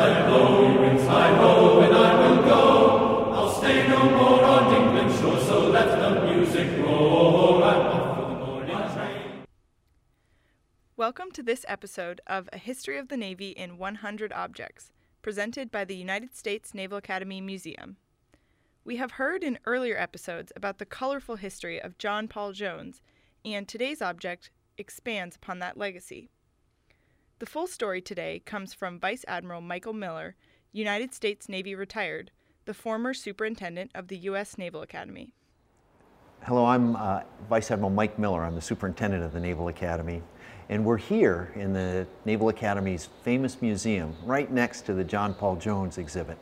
and oh, I will stay no more on shore, so let the music for the. Welcome to this episode of A History of the Navy in 100 Objects, presented by the United States Naval Academy Museum. We have heard in earlier episodes about the colorful history of John Paul Jones, and today's object expands upon that legacy. The full story today comes from Vice Admiral Michael Miller, United States Navy retired, the former superintendent of the U.S. Naval Academy. Hello, I'm uh, Vice Admiral Mike Miller. I'm the superintendent of the Naval Academy. And we're here in the Naval Academy's famous museum, right next to the John Paul Jones exhibit.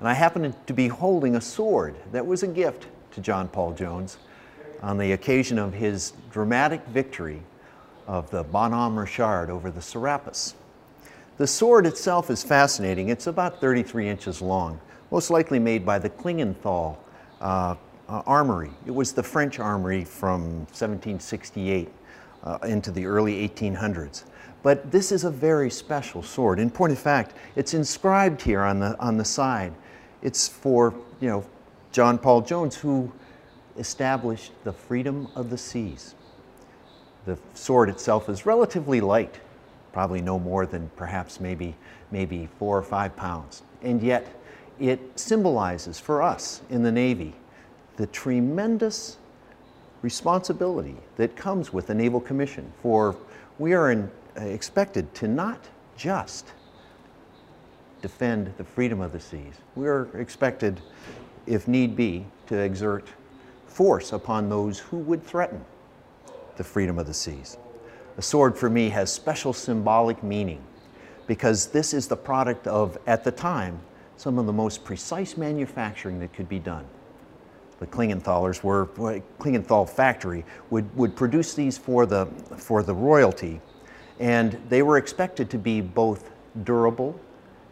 And I happen to be holding a sword that was a gift to John Paul Jones on the occasion of his dramatic victory of the Bonhomme Richard over the Serapis. The sword itself is fascinating. It's about 33 inches long, most likely made by the Klingenthal uh, uh, armory. It was the French armory from 1768 uh, into the early 1800s. But this is a very special sword. In point of fact, it's inscribed here on the, on the side it's for, you know, John Paul Jones, who established the freedom of the seas. The sword itself is relatively light, probably no more than perhaps maybe, maybe four or five pounds. And yet it symbolizes for us in the Navy the tremendous responsibility that comes with the Naval Commission for we are in, uh, expected to not just defend the freedom of the seas. We are expected, if need be, to exert force upon those who would threaten the freedom of the seas. A sword for me has special symbolic meaning because this is the product of, at the time, some of the most precise manufacturing that could be done. The Klingenthalers were, Klingenthal factory would, would produce these for the, for the royalty, and they were expected to be both durable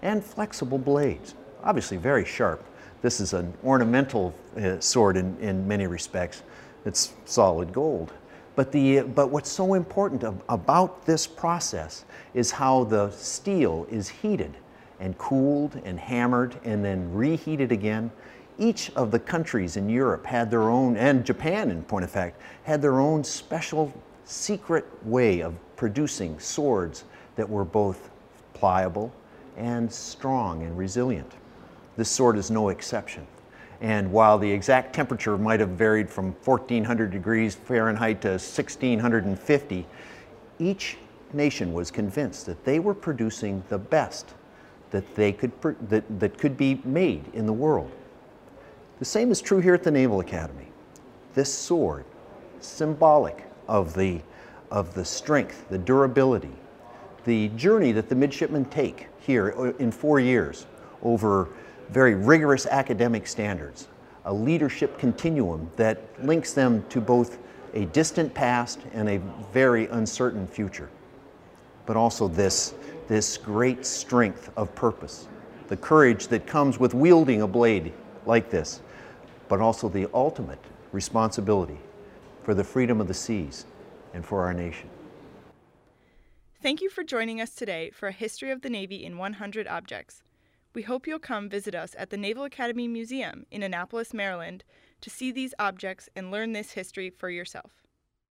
and flexible blades, obviously very sharp. This is an ornamental uh, sword in, in many respects. It's solid gold. But, the, but what's so important ab about this process is how the steel is heated and cooled and hammered and then reheated again. Each of the countries in Europe had their own, and Japan in point of fact, had their own special secret way of producing swords that were both pliable and strong and resilient. This sword is no exception. And while the exact temperature might have varied from 1400 degrees Fahrenheit to 1650, each nation was convinced that they were producing the best that, they could, that, that could be made in the world. The same is true here at the Naval Academy. This sword, symbolic of the, of the strength, the durability, the journey that the midshipmen take here uh, in four years over very rigorous academic standards, a leadership continuum that links them to both a distant past and a very uncertain future, but also this, this great strength of purpose, the courage that comes with wielding a blade like this, but also the ultimate responsibility for the freedom of the seas and for our nation. Thank you for joining us today for a history of the Navy in 100 objects. We hope you'll come visit us at the Naval Academy Museum in Annapolis, Maryland to see these objects and learn this history for yourself.